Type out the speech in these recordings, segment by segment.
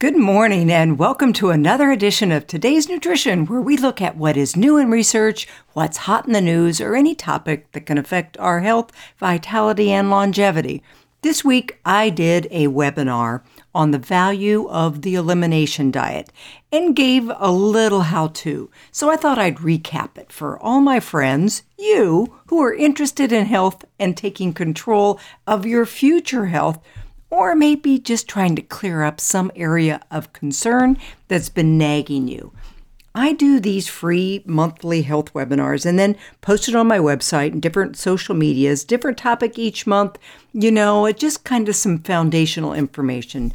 Good morning, and welcome to another edition of Today's Nutrition, where we look at what is new in research, what's hot in the news, or any topic that can affect our health, vitality, and longevity. This week, I did a webinar on the value of the elimination diet and gave a little how to. So I thought I'd recap it for all my friends, you who are interested in health and taking control of your future health or maybe just trying to clear up some area of concern that's been nagging you. I do these free monthly health webinars and then post it on my website and different social medias, different topic each month. You know, just kind of some foundational information.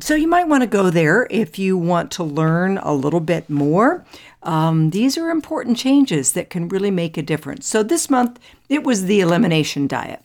So you might want to go there if you want to learn a little bit more. Um, these are important changes that can really make a difference. So this month, it was the elimination diet.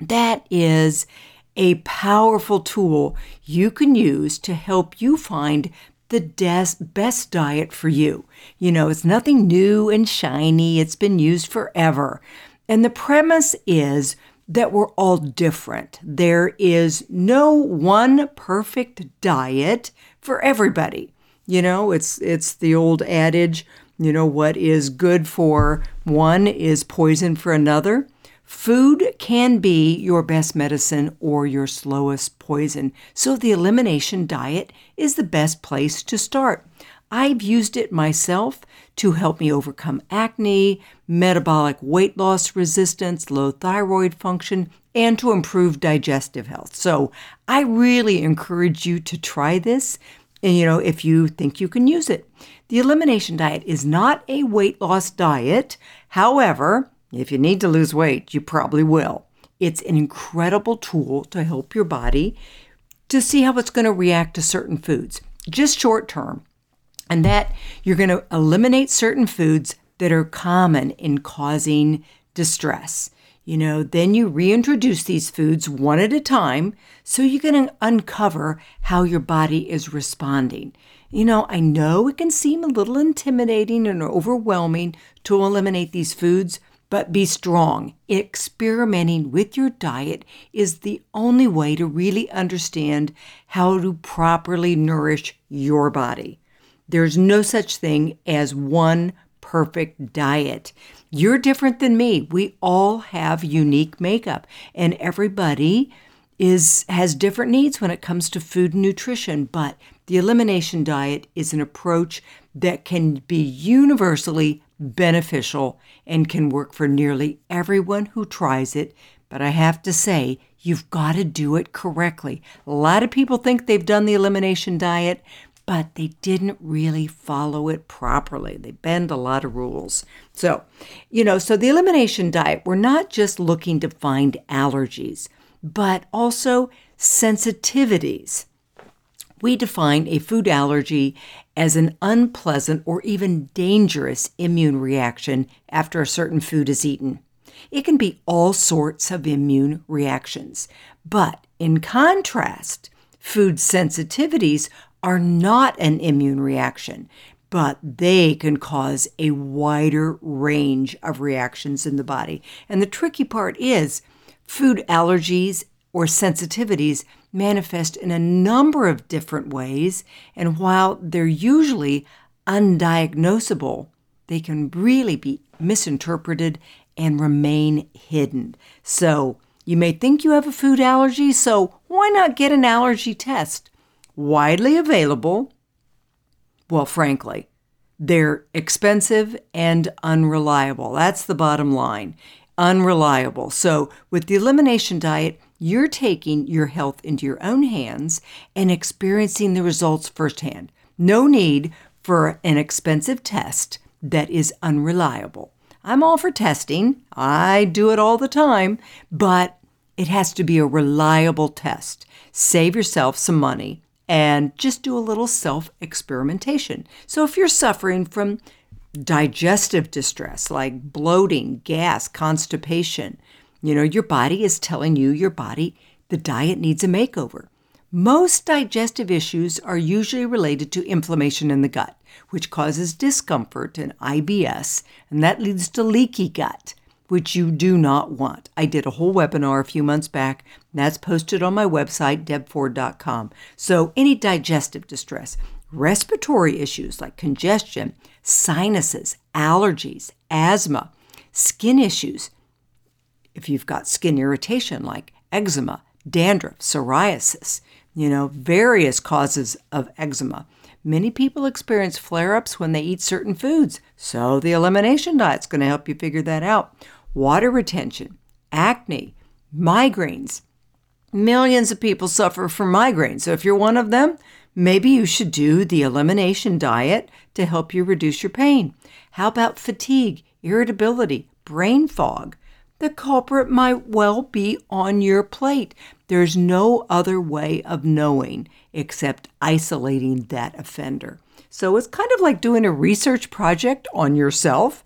That is a powerful tool you can use to help you find the des- best diet for you. You know, it's nothing new and shiny, it's been used forever. And the premise is that we're all different. There is no one perfect diet for everybody. You know, it's it's the old adage, you know, what is good for one is poison for another. Food can be your best medicine or your slowest poison, so the elimination diet is the best place to start. I've used it myself to help me overcome acne, metabolic weight loss resistance, low thyroid function, and to improve digestive health. So I really encourage you to try this. And you know, if you think you can use it. The elimination diet is not a weight loss diet. However, if you need to lose weight, you probably will. It's an incredible tool to help your body to see how it's going to react to certain foods, just short term. And that you're going to eliminate certain foods that are common in causing distress. You know, then you reintroduce these foods one at a time so you can uncover how your body is responding. You know, I know it can seem a little intimidating and overwhelming to eliminate these foods, but be strong. Experimenting with your diet is the only way to really understand how to properly nourish your body. There's no such thing as one perfect diet. You're different than me. We all have unique makeup, and everybody is has different needs when it comes to food and nutrition, but the elimination diet is an approach that can be universally beneficial and can work for nearly everyone who tries it. But I have to say, you've got to do it correctly. A lot of people think they've done the elimination diet, but they didn't really follow it properly. They bend a lot of rules. So, you know, so the elimination diet, we're not just looking to find allergies, but also sensitivities. We define a food allergy as an unpleasant or even dangerous immune reaction after a certain food is eaten. It can be all sorts of immune reactions. But in contrast, food sensitivities are not an immune reaction, but they can cause a wider range of reactions in the body. And the tricky part is food allergies or sensitivities manifest in a number of different ways, and while they're usually undiagnosable, they can really be misinterpreted and remain hidden. So, you may think you have a food allergy, so why not get an allergy test? Widely available. Well, frankly, they're expensive and unreliable. That's the bottom line. Unreliable. So, with the elimination diet, you're taking your health into your own hands and experiencing the results firsthand. No need for an expensive test that is unreliable. I'm all for testing, I do it all the time, but it has to be a reliable test. Save yourself some money and just do a little self experimentation. So if you're suffering from digestive distress like bloating, gas, constipation, you know, your body is telling you your body the diet needs a makeover. Most digestive issues are usually related to inflammation in the gut, which causes discomfort and IBS, and that leads to leaky gut, which you do not want. I did a whole webinar a few months back. That's posted on my website, debford.com. So, any digestive distress, respiratory issues like congestion, sinuses, allergies, asthma, skin issues, if you've got skin irritation like eczema, dandruff, psoriasis, you know, various causes of eczema. Many people experience flare ups when they eat certain foods, so the elimination diet's going to help you figure that out. Water retention, acne, migraines. Millions of people suffer from migraines, so if you're one of them, maybe you should do the elimination diet to help you reduce your pain. How about fatigue, irritability, brain fog? The culprit might well be on your plate. There's no other way of knowing except isolating that offender. So it's kind of like doing a research project on yourself.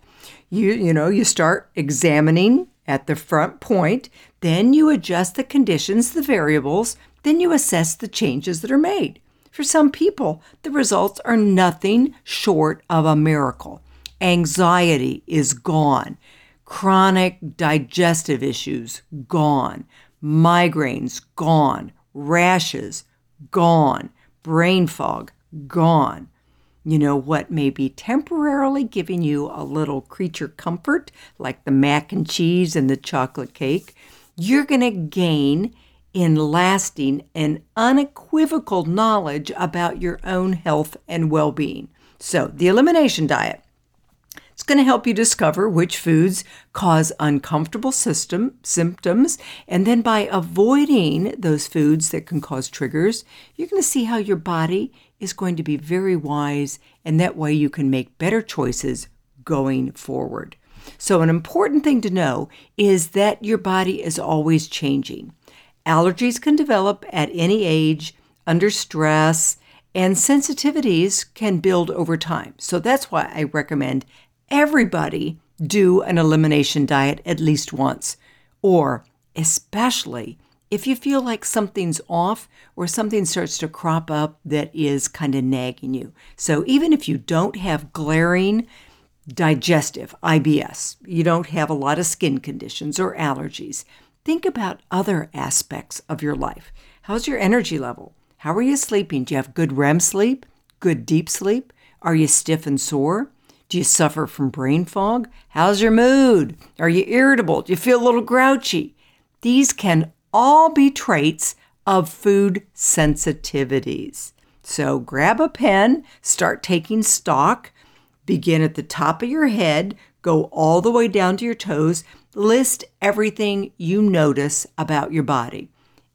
You you know, you start examining at the front point, then you adjust the conditions, the variables, then you assess the changes that are made. For some people, the results are nothing short of a miracle. Anxiety is gone. Chronic digestive issues, gone. Migraines, gone. Rashes, gone. Brain fog, gone. You know what may be temporarily giving you a little creature comfort, like the mac and cheese and the chocolate cake, you're going to gain in lasting and unequivocal knowledge about your own health and well being. So, the elimination diet it's going to help you discover which foods cause uncomfortable system symptoms, and then by avoiding those foods that can cause triggers, you're going to see how your body is going to be very wise, and that way you can make better choices going forward. So, an important thing to know is that your body is always changing. Allergies can develop at any age, under stress, and sensitivities can build over time. So, that's why I recommend everybody do an elimination diet at least once, or especially if you feel like something's off or something starts to crop up that is kind of nagging you. So even if you don't have glaring digestive IBS, you don't have a lot of skin conditions or allergies, think about other aspects of your life. How's your energy level? How are you sleeping? Do you have good REM sleep? Good deep sleep? Are you stiff and sore? Do you suffer from brain fog? How's your mood? Are you irritable? Do you feel a little grouchy? These can all be traits of food sensitivities. So grab a pen, start taking stock, begin at the top of your head, go all the way down to your toes, list everything you notice about your body.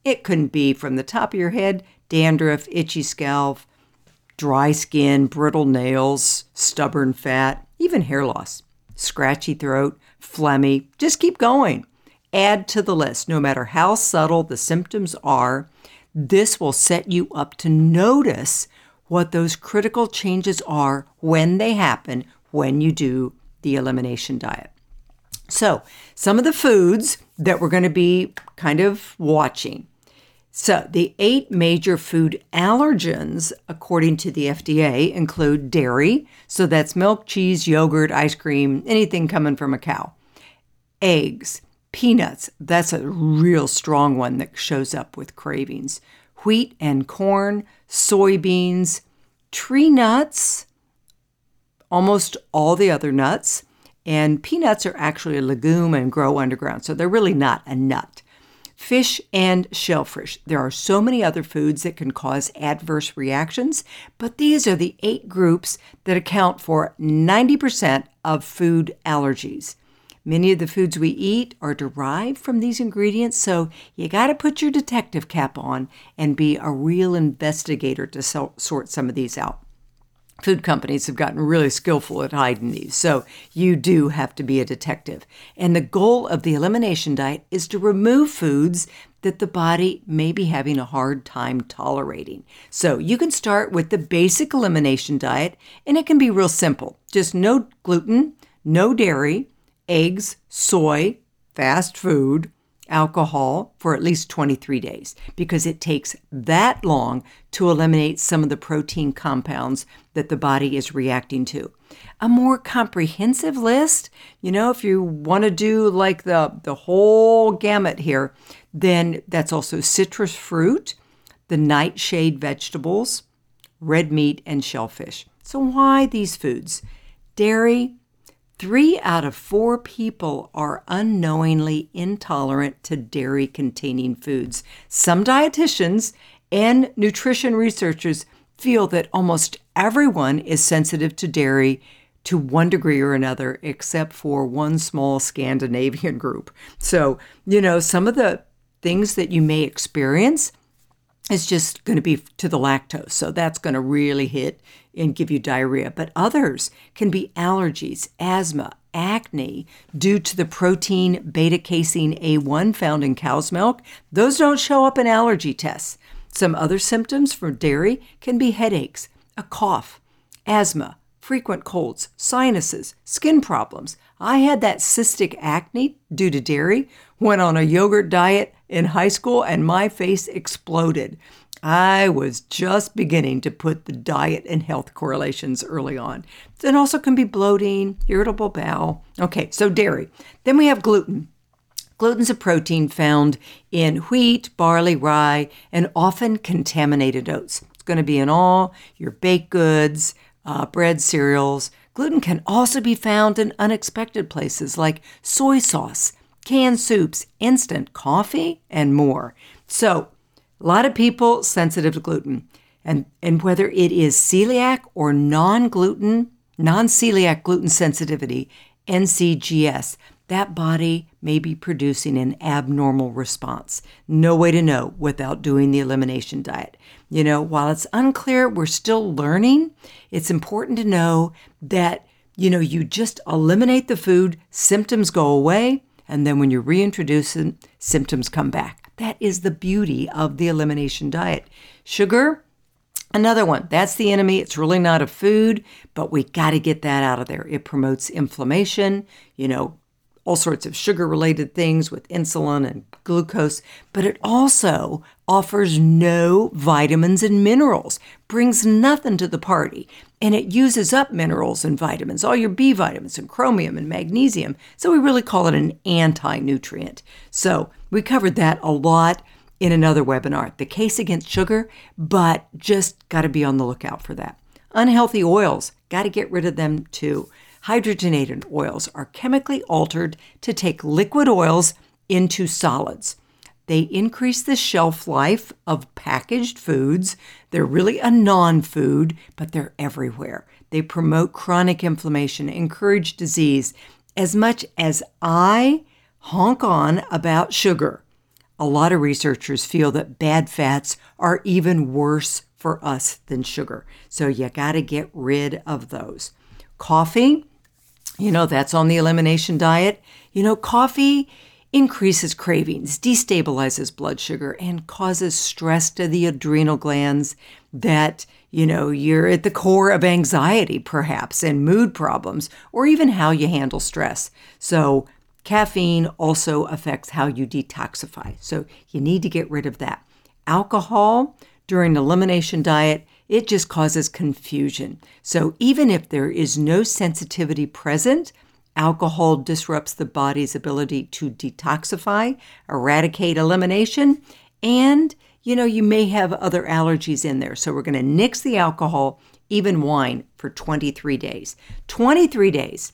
It couldn't be from the top of your head dandruff, itchy scalp, dry skin, brittle nails, stubborn fat, even hair loss, scratchy throat, phlegmy. Just keep going. Add to the list, no matter how subtle the symptoms are. This will set you up to notice what those critical changes are when they happen when you do the elimination diet. So, some of the foods that we're going to be kind of watching so, the eight major food allergens, according to the FDA, include dairy, so that's milk, cheese, yogurt, ice cream, anything coming from a cow, eggs, peanuts, that's a real strong one that shows up with cravings, wheat and corn, soybeans, tree nuts, almost all the other nuts, and peanuts are actually a legume and grow underground, so they're really not a nut fish, and shellfish. There are so many other foods that can cause adverse reactions, but these are the eight groups that account for 90% of food allergies. Many of the foods we eat are derived from these ingredients, so you got to put your detective cap on and be a real investigator to sort some of these out food companies have gotten really skillful at hiding these. So you do have to be a detective. And the goal of the elimination diet is to remove foods that the body may be having a hard time tolerating. So you can start with the basic elimination diet, and it can be real simple just no gluten, no dairy, eggs, soy, fast food, alcohol for at least 23 days because it takes that long to eliminate some of the protein compounds that the body is reacting to. A more comprehensive list, you know, if you want to do like the, the whole gamut here, then that's also citrus fruit, the nightshade vegetables, red meat, and shellfish. So, why these foods? Dairy, Three out of four people are unknowingly intolerant to dairy containing foods. Some dietitians and nutrition researchers feel that almost everyone is sensitive to dairy to one degree or another, except for one small Scandinavian group. So, you know, some of the things that you may experience is just going to be to the lactose. So that's going to really hit and give you diarrhea. But others can be allergies, asthma, acne due to the protein beta casein A1 found in cow's milk. Those don't show up in allergy tests. Some other symptoms for dairy can be headaches, a cough, asthma, frequent colds, sinuses, skin problems. I had that cystic acne due to dairy, went on a yogurt diet in high school, and my face exploded. I was just beginning to put the diet and health correlations early on. It also can be bloating, irritable bowel. Okay, so dairy. Then we have gluten. Gluten's a protein found in wheat, barley, rye, and often contaminated oats. It's going to be in all your baked goods, uh, bread, cereals. Gluten can also be found in unexpected places like soy sauce, canned soups, instant coffee, and more. So, a lot of people sensitive to gluten. And, and whether it is celiac or non gluten, non celiac gluten sensitivity, NCGS, that body may be producing an abnormal response. No way to know without doing the elimination diet. You know, while it's unclear, we're still learning. It's important to know that, you know, you just eliminate the food, symptoms go away, and then when you reintroduce it, symptoms come back. That is the beauty of the elimination diet. Sugar, another one. That's the enemy. It's really not a food, but we got to get that out of there. It promotes inflammation, you know, all sorts of sugar related things with insulin and glucose, but it also offers no vitamins and minerals, brings nothing to the party, and it uses up minerals and vitamins, all your B vitamins and chromium and magnesium. So we really call it an anti nutrient. So we covered that a lot in another webinar, the case against sugar, but just got to be on the lookout for that. Unhealthy oils, got to get rid of them too. Hydrogenated oils are chemically altered to take liquid oils into solids. They increase the shelf life of packaged foods. They're really a non food, but they're everywhere. They promote chronic inflammation, encourage disease. As much as I honk on about sugar, a lot of researchers feel that bad fats are even worse for us than sugar. So you got to get rid of those. Coffee, you know, that's on the elimination diet. You know, coffee increases cravings, destabilizes blood sugar, and causes stress to the adrenal glands that, you know, you're at the core of anxiety, perhaps, and mood problems, or even how you handle stress. So, caffeine also affects how you detoxify. So, you need to get rid of that. Alcohol during elimination diet it just causes confusion. So even if there is no sensitivity present, alcohol disrupts the body's ability to detoxify, eradicate elimination, and you know, you may have other allergies in there. So we're going to nix the alcohol, even wine, for 23 days. 23 days.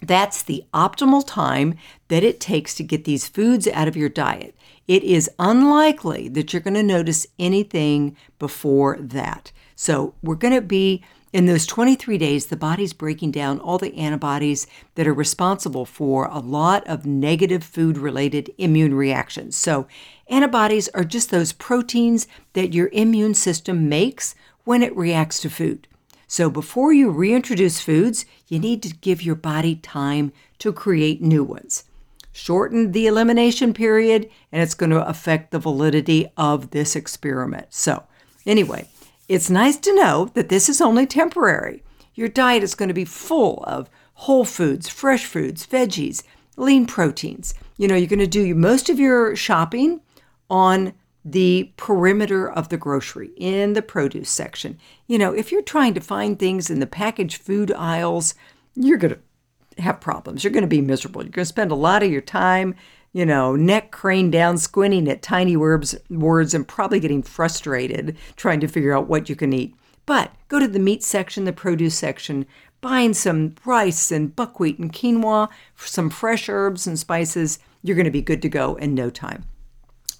That's the optimal time that it takes to get these foods out of your diet. It is unlikely that you're going to notice anything before that. So we're going to be in those 23 days, the body's breaking down all the antibodies that are responsible for a lot of negative food related immune reactions. So, antibodies are just those proteins that your immune system makes when it reacts to food. So, before you reintroduce foods, you need to give your body time to create new ones. Shorten the elimination period, and it's going to affect the validity of this experiment. So, anyway, it's nice to know that this is only temporary. Your diet is going to be full of whole foods, fresh foods, veggies, lean proteins. You know, you're going to do most of your shopping on the perimeter of the grocery in the produce section. You know, if you're trying to find things in the packaged food aisles, you're going to have problems. You're going to be miserable. You're going to spend a lot of your time, you know, neck craned down, squinting at tiny words, words and probably getting frustrated trying to figure out what you can eat. But go to the meat section, the produce section, buying some rice and buckwheat and quinoa, some fresh herbs and spices. You're going to be good to go in no time.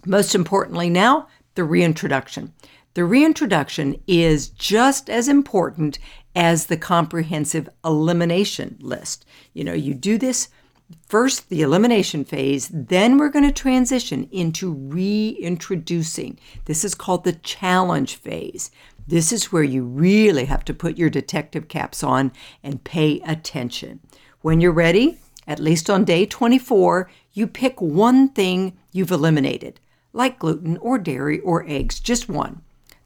Most importantly, now, the reintroduction. The reintroduction is just as important as the comprehensive elimination list. You know, you do this first, the elimination phase, then we're going to transition into reintroducing. This is called the challenge phase. This is where you really have to put your detective caps on and pay attention. When you're ready, at least on day 24, you pick one thing you've eliminated like gluten or dairy or eggs, just one.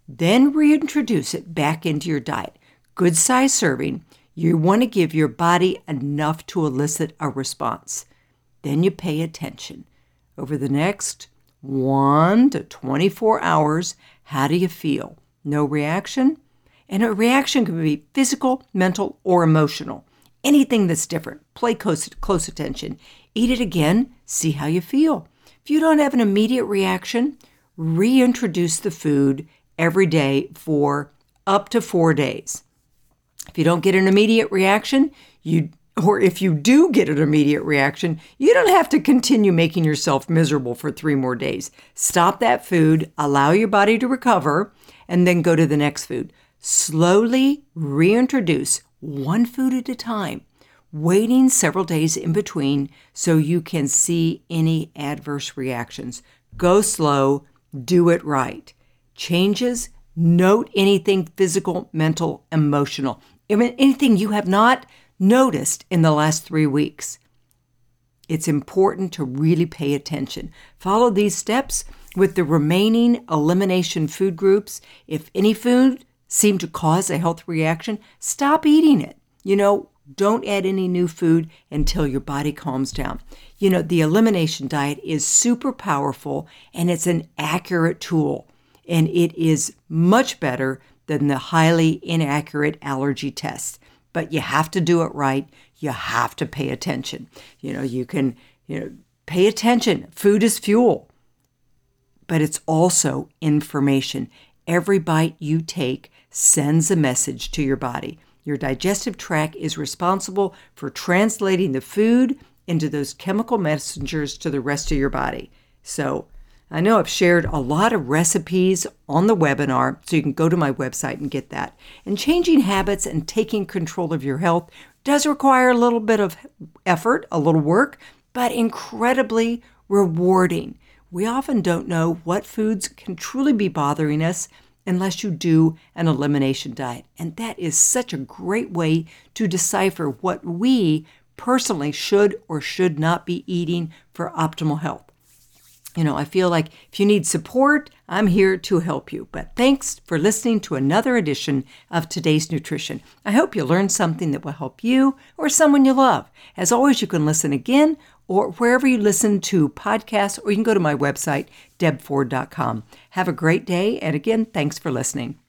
Then reintroduce it back into your diet. Good size serving. You want to give your body enough to elicit a response. Then you pay attention. Over the next 1 to 24 hours, how do you feel? No reaction? And a reaction can be physical, mental, or emotional. Anything that's different. Play close, close attention. Eat it again. See how you feel. If you don't have an immediate reaction, reintroduce the food every day for up to four days. If you don't get an immediate reaction, you or if you do get an immediate reaction, you don't have to continue making yourself miserable for three more days. Stop that food, allow your body to recover, and then go to the next food. Slowly reintroduce one food at a time waiting several days in between so you can see any adverse reactions. Go slow, do it right. Changes, note anything physical, mental, emotional, anything you have not noticed in the last three weeks. It's important to really pay attention. Follow these steps with the remaining elimination food groups. If any food seemed to cause a health reaction, stop eating it. You know, don't add any new food until your body calms down. You know, the elimination diet is super powerful and it's an accurate tool, and it is much better than the highly inaccurate allergy tests. But you have to do it right. You have to pay attention. You know, you can, you know, pay attention. Food is fuel, but it's also information. Every bite you take sends a message to your body. Your digestive tract is responsible for translating the food into those chemical messengers to the rest of your body. So, I know I've shared a lot of recipes on the webinar, so you can go to my website and get that. And changing habits and taking control of your health does require a little bit of effort, a little work, but incredibly rewarding. We often don't know what foods can truly be bothering us unless you do an elimination diet. And that is such a great way to decipher what we personally should or should not be eating for optimal health. You know, I feel like if you need support, I'm here to help you. But thanks for listening to another edition of Today's Nutrition. I hope you learned something that will help you or someone you love. As always, you can listen again or wherever you listen to podcasts, or you can go to my website, debford.com. Have a great day, and again, thanks for listening.